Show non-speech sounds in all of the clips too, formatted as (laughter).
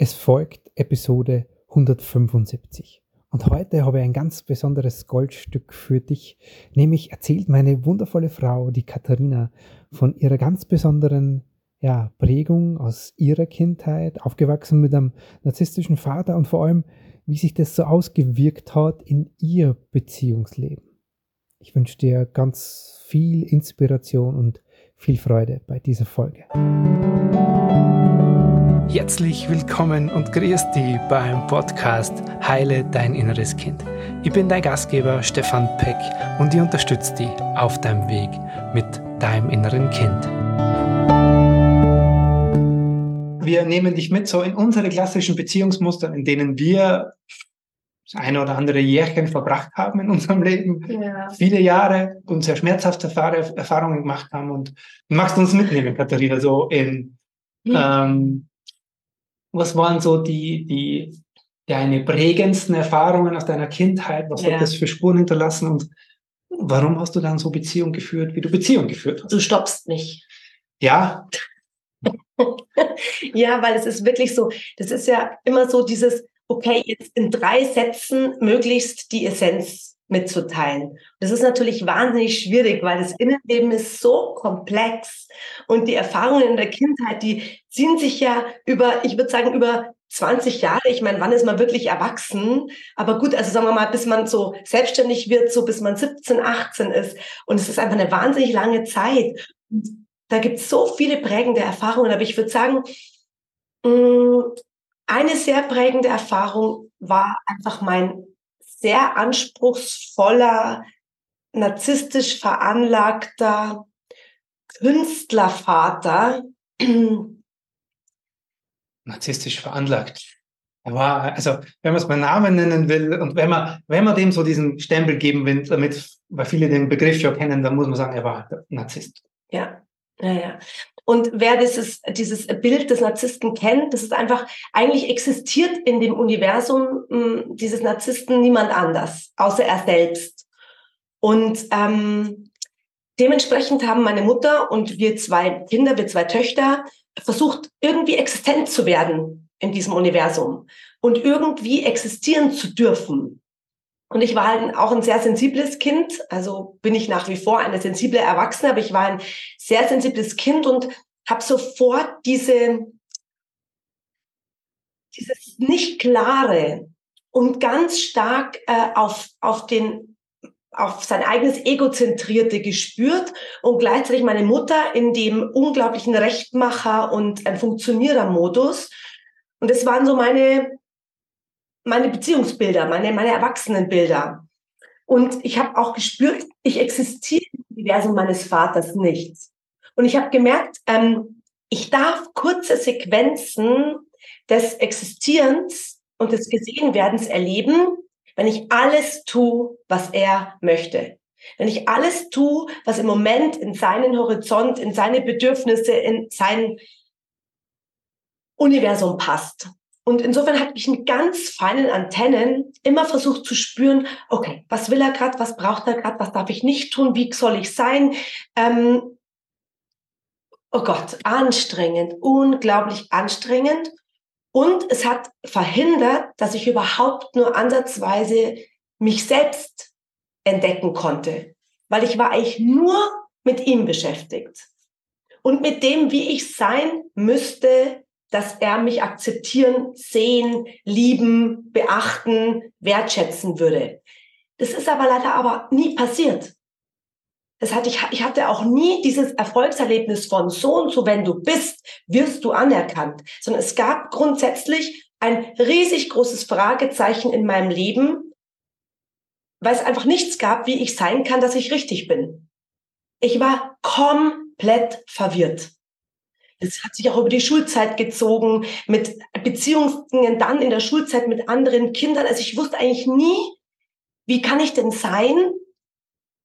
Es folgt Episode 175. Und heute habe ich ein ganz besonderes Goldstück für dich. Nämlich erzählt meine wundervolle Frau, die Katharina, von ihrer ganz besonderen ja, Prägung aus ihrer Kindheit, aufgewachsen mit einem narzisstischen Vater und vor allem, wie sich das so ausgewirkt hat in ihr Beziehungsleben. Ich wünsche dir ganz viel Inspiration und viel Freude bei dieser Folge. Herzlich willkommen und grüß dich beim Podcast Heile dein inneres Kind. Ich bin dein Gastgeber Stefan Peck und ich unterstütze dich auf deinem Weg mit deinem inneren Kind. Wir nehmen dich mit so in unsere klassischen Beziehungsmuster, in denen wir das eine oder andere Jährchen verbracht haben in unserem Leben, ja. viele Jahre und sehr schmerzhafte Erfahrungen gemacht haben. Und magst uns mitnehmen, Katharina, so in hm. ähm, was waren so die, die deine prägendsten Erfahrungen aus deiner Kindheit? Was ja. hat das für Spuren hinterlassen? Und warum hast du dann so Beziehung geführt, wie du Beziehung geführt hast? Du stoppst mich. Ja. (laughs) ja, weil es ist wirklich so, das ist ja immer so dieses, okay, jetzt in drei Sätzen möglichst die Essenz mitzuteilen. Das ist natürlich wahnsinnig schwierig, weil das Innenleben ist so komplex und die Erfahrungen in der Kindheit, die ziehen sich ja über, ich würde sagen, über 20 Jahre. Ich meine, wann ist man wirklich erwachsen? Aber gut, also sagen wir mal, bis man so selbstständig wird, so bis man 17, 18 ist. Und es ist einfach eine wahnsinnig lange Zeit. Und da gibt es so viele prägende Erfahrungen. Aber ich würde sagen, mm, eine sehr prägende Erfahrung war einfach mein sehr anspruchsvoller, narzisstisch veranlagter Künstlervater. Narzisstisch veranlagt. Er war, also, wenn man es beim Namen nennen will und wenn man, wenn man dem so diesen Stempel geben will, damit, weil viele den Begriff schon kennen, dann muss man sagen, er war Narzisst. Ja, ja, ja. Und wer dieses, dieses Bild des Narzissten kennt, das ist einfach, eigentlich existiert in dem Universum mh, hm, dieses Narzissten niemand anders, außer er selbst. Und ähm, dementsprechend haben meine Mutter und wir zwei Kinder, wir zwei Töchter, versucht, irgendwie existent zu werden in diesem Universum und irgendwie existieren zu dürfen. Und ich war halt auch ein sehr sensibles Kind. Also bin ich nach wie vor eine sensible Erwachsene, aber ich war ein sehr sensibles Kind und habe sofort diese, dieses nicht klare und ganz stark äh, auf, auf den auf sein eigenes Ego-Zentrierte gespürt und gleichzeitig meine Mutter in dem unglaublichen Rechtmacher und ein Funktionierer-Modus. Und das waren so meine meine Beziehungsbilder, meine, meine Erwachsenenbilder. Und ich habe auch gespürt, ich existiere im Universum meines Vaters nicht. Und ich habe gemerkt, ähm, ich darf kurze Sequenzen des Existierens und des Gesehenwerdens erleben, wenn ich alles tue, was er möchte. Wenn ich alles tue, was im Moment in seinen Horizont, in seine Bedürfnisse, in sein Universum passt. Und insofern hat mich mit ganz feinen Antennen immer versucht zu spüren, okay, was will er gerade, was braucht er gerade, was darf ich nicht tun, wie soll ich sein? Ähm, oh Gott, anstrengend, unglaublich anstrengend. Und es hat verhindert, dass ich überhaupt nur ansatzweise mich selbst entdecken konnte, weil ich war eigentlich nur mit ihm beschäftigt und mit dem, wie ich sein müsste, dass er mich akzeptieren, sehen, lieben, beachten, wertschätzen würde. Das ist aber leider aber nie passiert. Das hatte ich, ich hatte auch nie dieses Erfolgserlebnis von so und so, wenn du bist, wirst du anerkannt, sondern es gab grundsätzlich ein riesig großes Fragezeichen in meinem Leben, weil es einfach nichts gab, wie ich sein kann, dass ich richtig bin. Ich war komplett verwirrt. Das hat sich auch über die Schulzeit gezogen, mit Beziehungen dann in der Schulzeit mit anderen Kindern. Also ich wusste eigentlich nie, wie kann ich denn sein,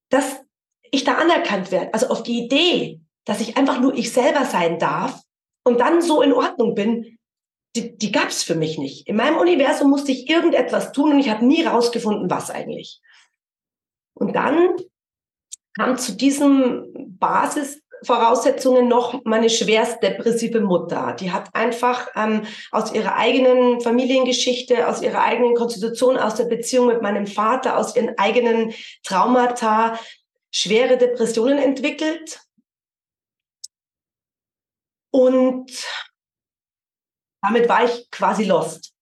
dass ich da anerkannt werde. Also auf die Idee, dass ich einfach nur ich selber sein darf und dann so in Ordnung bin, die, die gab es für mich nicht. In meinem Universum musste ich irgendetwas tun und ich habe nie rausgefunden, was eigentlich. Und dann kam zu diesem Basis Voraussetzungen noch meine schwerst depressive Mutter. Die hat einfach ähm, aus ihrer eigenen Familiengeschichte, aus ihrer eigenen Konstitution, aus der Beziehung mit meinem Vater, aus ihren eigenen Traumata schwere Depressionen entwickelt. Und damit war ich quasi lost.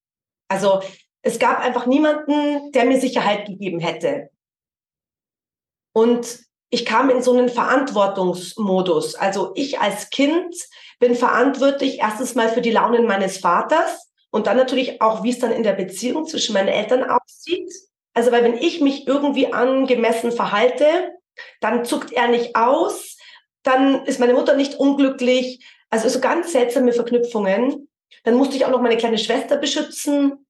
Also es gab einfach niemanden, der mir Sicherheit gegeben hätte. Und ich kam in so einen Verantwortungsmodus. Also ich als Kind bin verantwortlich erstens mal für die Launen meines Vaters und dann natürlich auch, wie es dann in der Beziehung zwischen meinen Eltern aussieht. Also weil wenn ich mich irgendwie angemessen verhalte, dann zuckt er nicht aus, dann ist meine Mutter nicht unglücklich. Also so ganz seltsame Verknüpfungen. Dann musste ich auch noch meine kleine Schwester beschützen.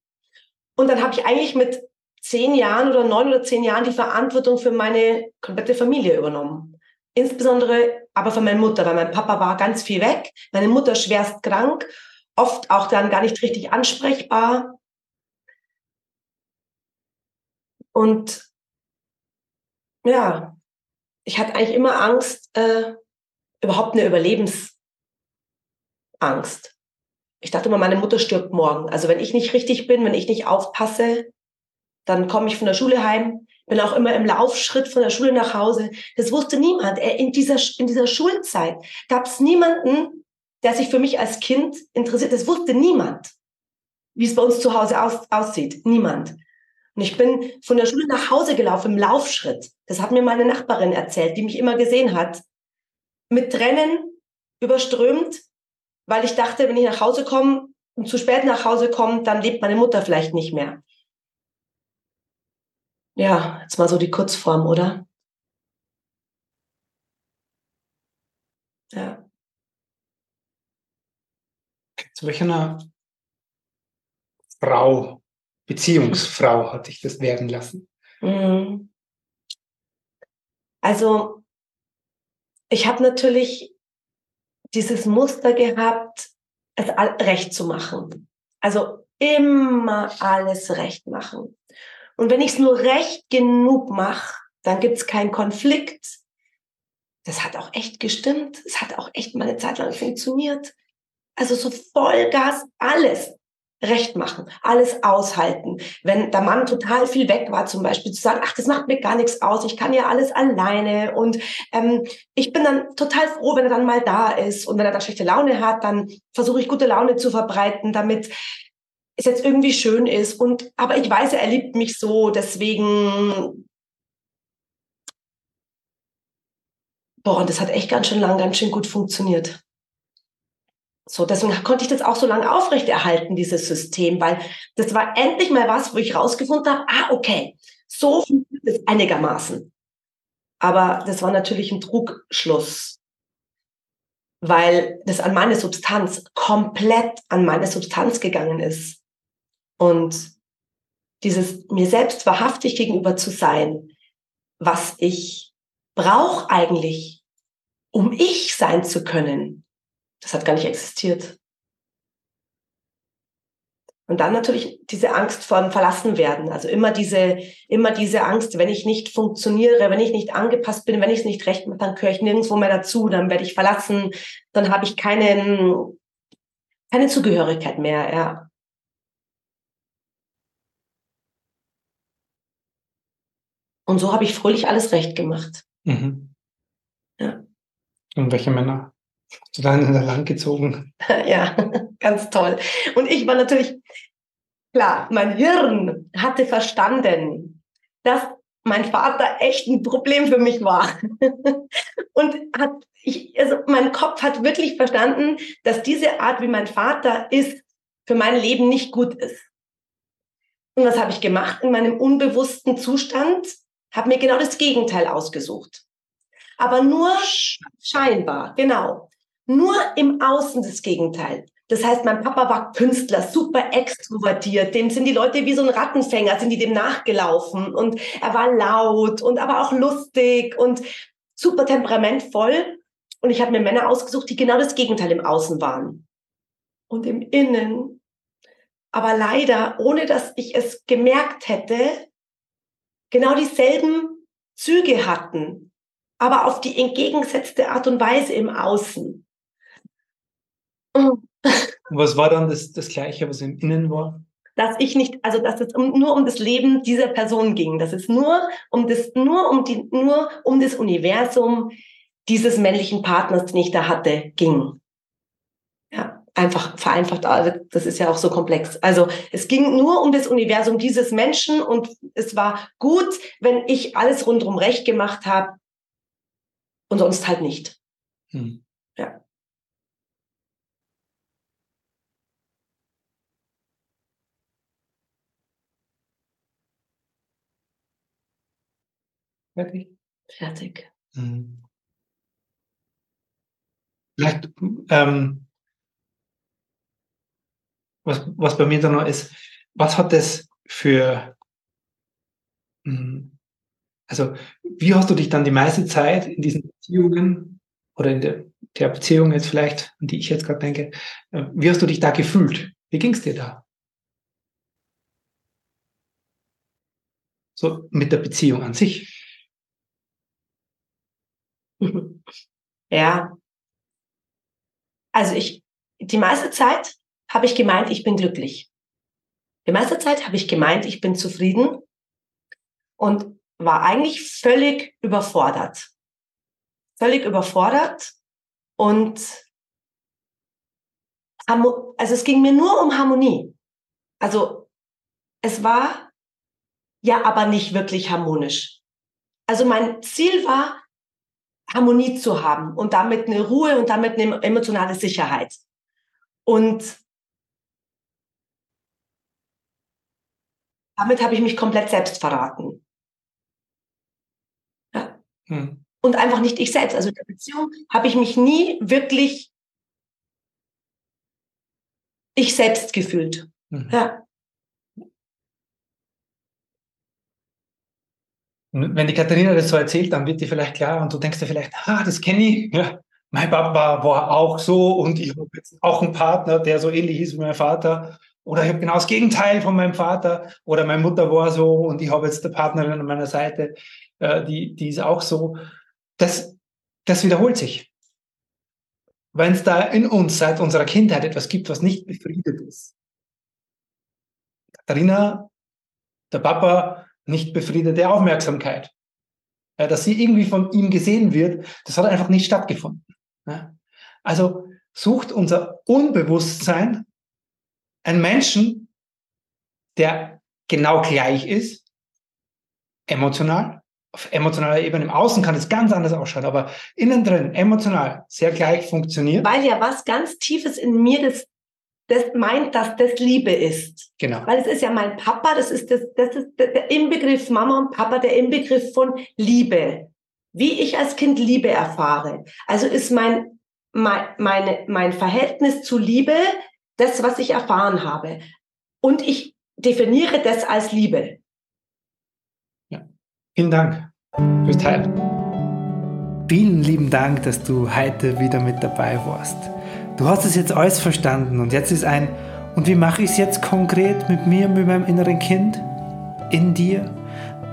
Und dann habe ich eigentlich mit zehn Jahren oder neun oder zehn Jahren die Verantwortung für meine komplette Familie übernommen. Insbesondere aber für meine Mutter, weil mein Papa war ganz viel weg, meine Mutter schwerst krank, oft auch dann gar nicht richtig ansprechbar. Und ja, ich hatte eigentlich immer Angst, äh, überhaupt eine Überlebensangst. Ich dachte immer, meine Mutter stirbt morgen. Also wenn ich nicht richtig bin, wenn ich nicht aufpasse, dann komme ich von der Schule heim, bin auch immer im Laufschritt von der Schule nach Hause. Das wusste niemand. In dieser, in dieser Schulzeit gab es niemanden, der sich für mich als Kind interessiert. Das wusste niemand, wie es bei uns zu Hause aus, aussieht. Niemand. Und ich bin von der Schule nach Hause gelaufen im Laufschritt. Das hat mir meine Nachbarin erzählt, die mich immer gesehen hat. Mit Tränen überströmt, weil ich dachte, wenn ich nach Hause komme und zu spät nach Hause komme, dann lebt meine Mutter vielleicht nicht mehr. Ja, jetzt mal so die Kurzform, oder? Ja. Zu welcher Frau, Beziehungsfrau hat dich das werden lassen? Mhm. Also, ich habe natürlich dieses Muster gehabt, es recht zu machen. Also immer alles recht machen. Und wenn ich es nur recht genug mache, dann gibt es keinen Konflikt. Das hat auch echt gestimmt. Es hat auch echt mal eine Zeit lang funktioniert. Also so Vollgas, alles recht machen, alles aushalten. Wenn der Mann total viel weg war, zum Beispiel zu sagen, ach, das macht mir gar nichts aus, ich kann ja alles alleine. Und ähm, ich bin dann total froh, wenn er dann mal da ist. Und wenn er dann schlechte Laune hat, dann versuche ich gute Laune zu verbreiten, damit es jetzt irgendwie schön ist. Und aber ich weiß, er liebt mich so, deswegen. Boah, und das hat echt ganz schön lang, ganz schön gut funktioniert. So, deswegen konnte ich das auch so lange aufrechterhalten, dieses System, weil das war endlich mal was, wo ich rausgefunden habe, ah, okay, so funktioniert es einigermaßen. Aber das war natürlich ein Trugschluss, weil das an meine Substanz, komplett an meine Substanz gegangen ist. Und dieses mir selbst wahrhaftig gegenüber zu sein, was ich brauche eigentlich, um ich sein zu können, das hat gar nicht existiert. Und dann natürlich diese Angst vor dem Verlassenwerden. Also immer diese, immer diese Angst, wenn ich nicht funktioniere, wenn ich nicht angepasst bin, wenn ich es nicht recht mache, dann gehöre ich nirgendwo mehr dazu, dann werde ich verlassen, dann habe ich keinen, keine Zugehörigkeit mehr, ja. Und so habe ich fröhlich alles recht gemacht. Mhm. Ja. Und welche Männer hast du dann in der Land gezogen? (laughs) ja, ganz toll. Und ich war natürlich, klar, mein Hirn hatte verstanden, dass mein Vater echt ein Problem für mich war. (laughs) und hat, ich, also mein Kopf hat wirklich verstanden, dass diese Art, wie mein Vater ist, für mein Leben nicht gut ist. Und was habe ich gemacht in meinem unbewussten Zustand? Habe mir genau das Gegenteil ausgesucht. Aber nur scheinbar, genau. Nur im Außen das Gegenteil. Das heißt, mein Papa war Künstler, super extrovertiert. Dem sind die Leute wie so ein Rattenfänger, sind die dem nachgelaufen. Und er war laut und aber auch lustig und super temperamentvoll. Und ich habe mir Männer ausgesucht, die genau das Gegenteil im Außen waren. Und im Innen, aber leider, ohne dass ich es gemerkt hätte, genau dieselben Züge hatten, aber auf die entgegengesetzte Art und Weise im Außen. Was war dann das, das Gleiche, was im Innen war? Dass ich nicht, also dass es um, nur um das Leben dieser Person ging, dass es nur um das, nur um die, nur um das Universum dieses männlichen Partners, den ich da hatte, ging. Ja, einfach vereinfacht, das ist ja auch so komplex. Also es ging nur um das Universum dieses Menschen und es war gut, wenn ich alles rundherum recht gemacht habe und sonst halt nicht. Hm. Ja. Fertig? Fertig. Hm. Vielleicht, ähm, was, was bei mir da noch ist, was hat das für, hm, also wie hast du dich dann die meiste Zeit in diesen Beziehungen oder in der, der Beziehung jetzt vielleicht, an die ich jetzt gerade denke, äh, wie hast du dich da gefühlt? Wie ging es dir da? So mit der Beziehung an sich. Ja. Also ich, die meiste Zeit habe ich gemeint, ich bin glücklich. Die meiste Zeit habe ich gemeint, ich bin zufrieden und war eigentlich völlig überfordert. Völlig überfordert und also es ging mir nur um Harmonie. Also es war ja aber nicht wirklich harmonisch. Also mein Ziel war, Harmonie zu haben und damit eine Ruhe und damit eine emotionale Sicherheit. Und damit habe ich mich komplett selbst verraten. Ja. Hm. Und einfach nicht ich selbst. Also in der Beziehung habe ich mich nie wirklich ich selbst gefühlt. Hm. Ja. wenn die Katharina das so erzählt, dann wird dir vielleicht klar und du denkst dir vielleicht, ah, das kenne ich. Ja, mein Papa war auch so und ich habe jetzt auch einen Partner, der so ähnlich ist wie mein Vater. Oder ich habe genau das Gegenteil von meinem Vater. Oder meine Mutter war so und ich habe jetzt eine Partnerin an meiner Seite, äh, die, die ist auch so. Das, das wiederholt sich. Wenn es da in uns seit unserer Kindheit etwas gibt, was nicht befriedet ist. Katharina, der Papa, nicht befriedete Aufmerksamkeit. Ja, dass sie irgendwie von ihm gesehen wird, das hat einfach nicht stattgefunden. Ja? Also sucht unser Unbewusstsein einen Menschen, der genau gleich ist, emotional. Auf emotionaler Ebene im Außen kann es ganz anders ausschauen, aber innen drin emotional sehr gleich funktioniert. Weil ja was ganz Tiefes in mir das das meint, dass das Liebe ist. Genau. Weil es ist ja mein Papa, das ist das, das ist der Inbegriff Mama und Papa, der Inbegriff von Liebe. Wie ich als Kind Liebe erfahre. Also ist mein, mein, meine, mein Verhältnis zu Liebe das, was ich erfahren habe. Und ich definiere das als Liebe. Ja. Vielen Dank fürs Teilen. Vielen lieben Dank, dass du heute wieder mit dabei warst. Du hast es jetzt alles verstanden und jetzt ist ein, und wie mache ich es jetzt konkret mit mir, mit meinem inneren Kind? In dir?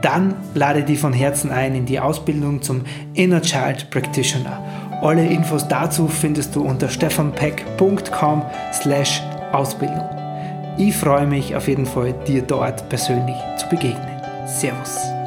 Dann lade dich von Herzen ein in die Ausbildung zum Inner Child Practitioner. Alle Infos dazu findest du unter stefanpeck.com slash Ausbildung. Ich freue mich auf jeden Fall, dir dort persönlich zu begegnen. Servus.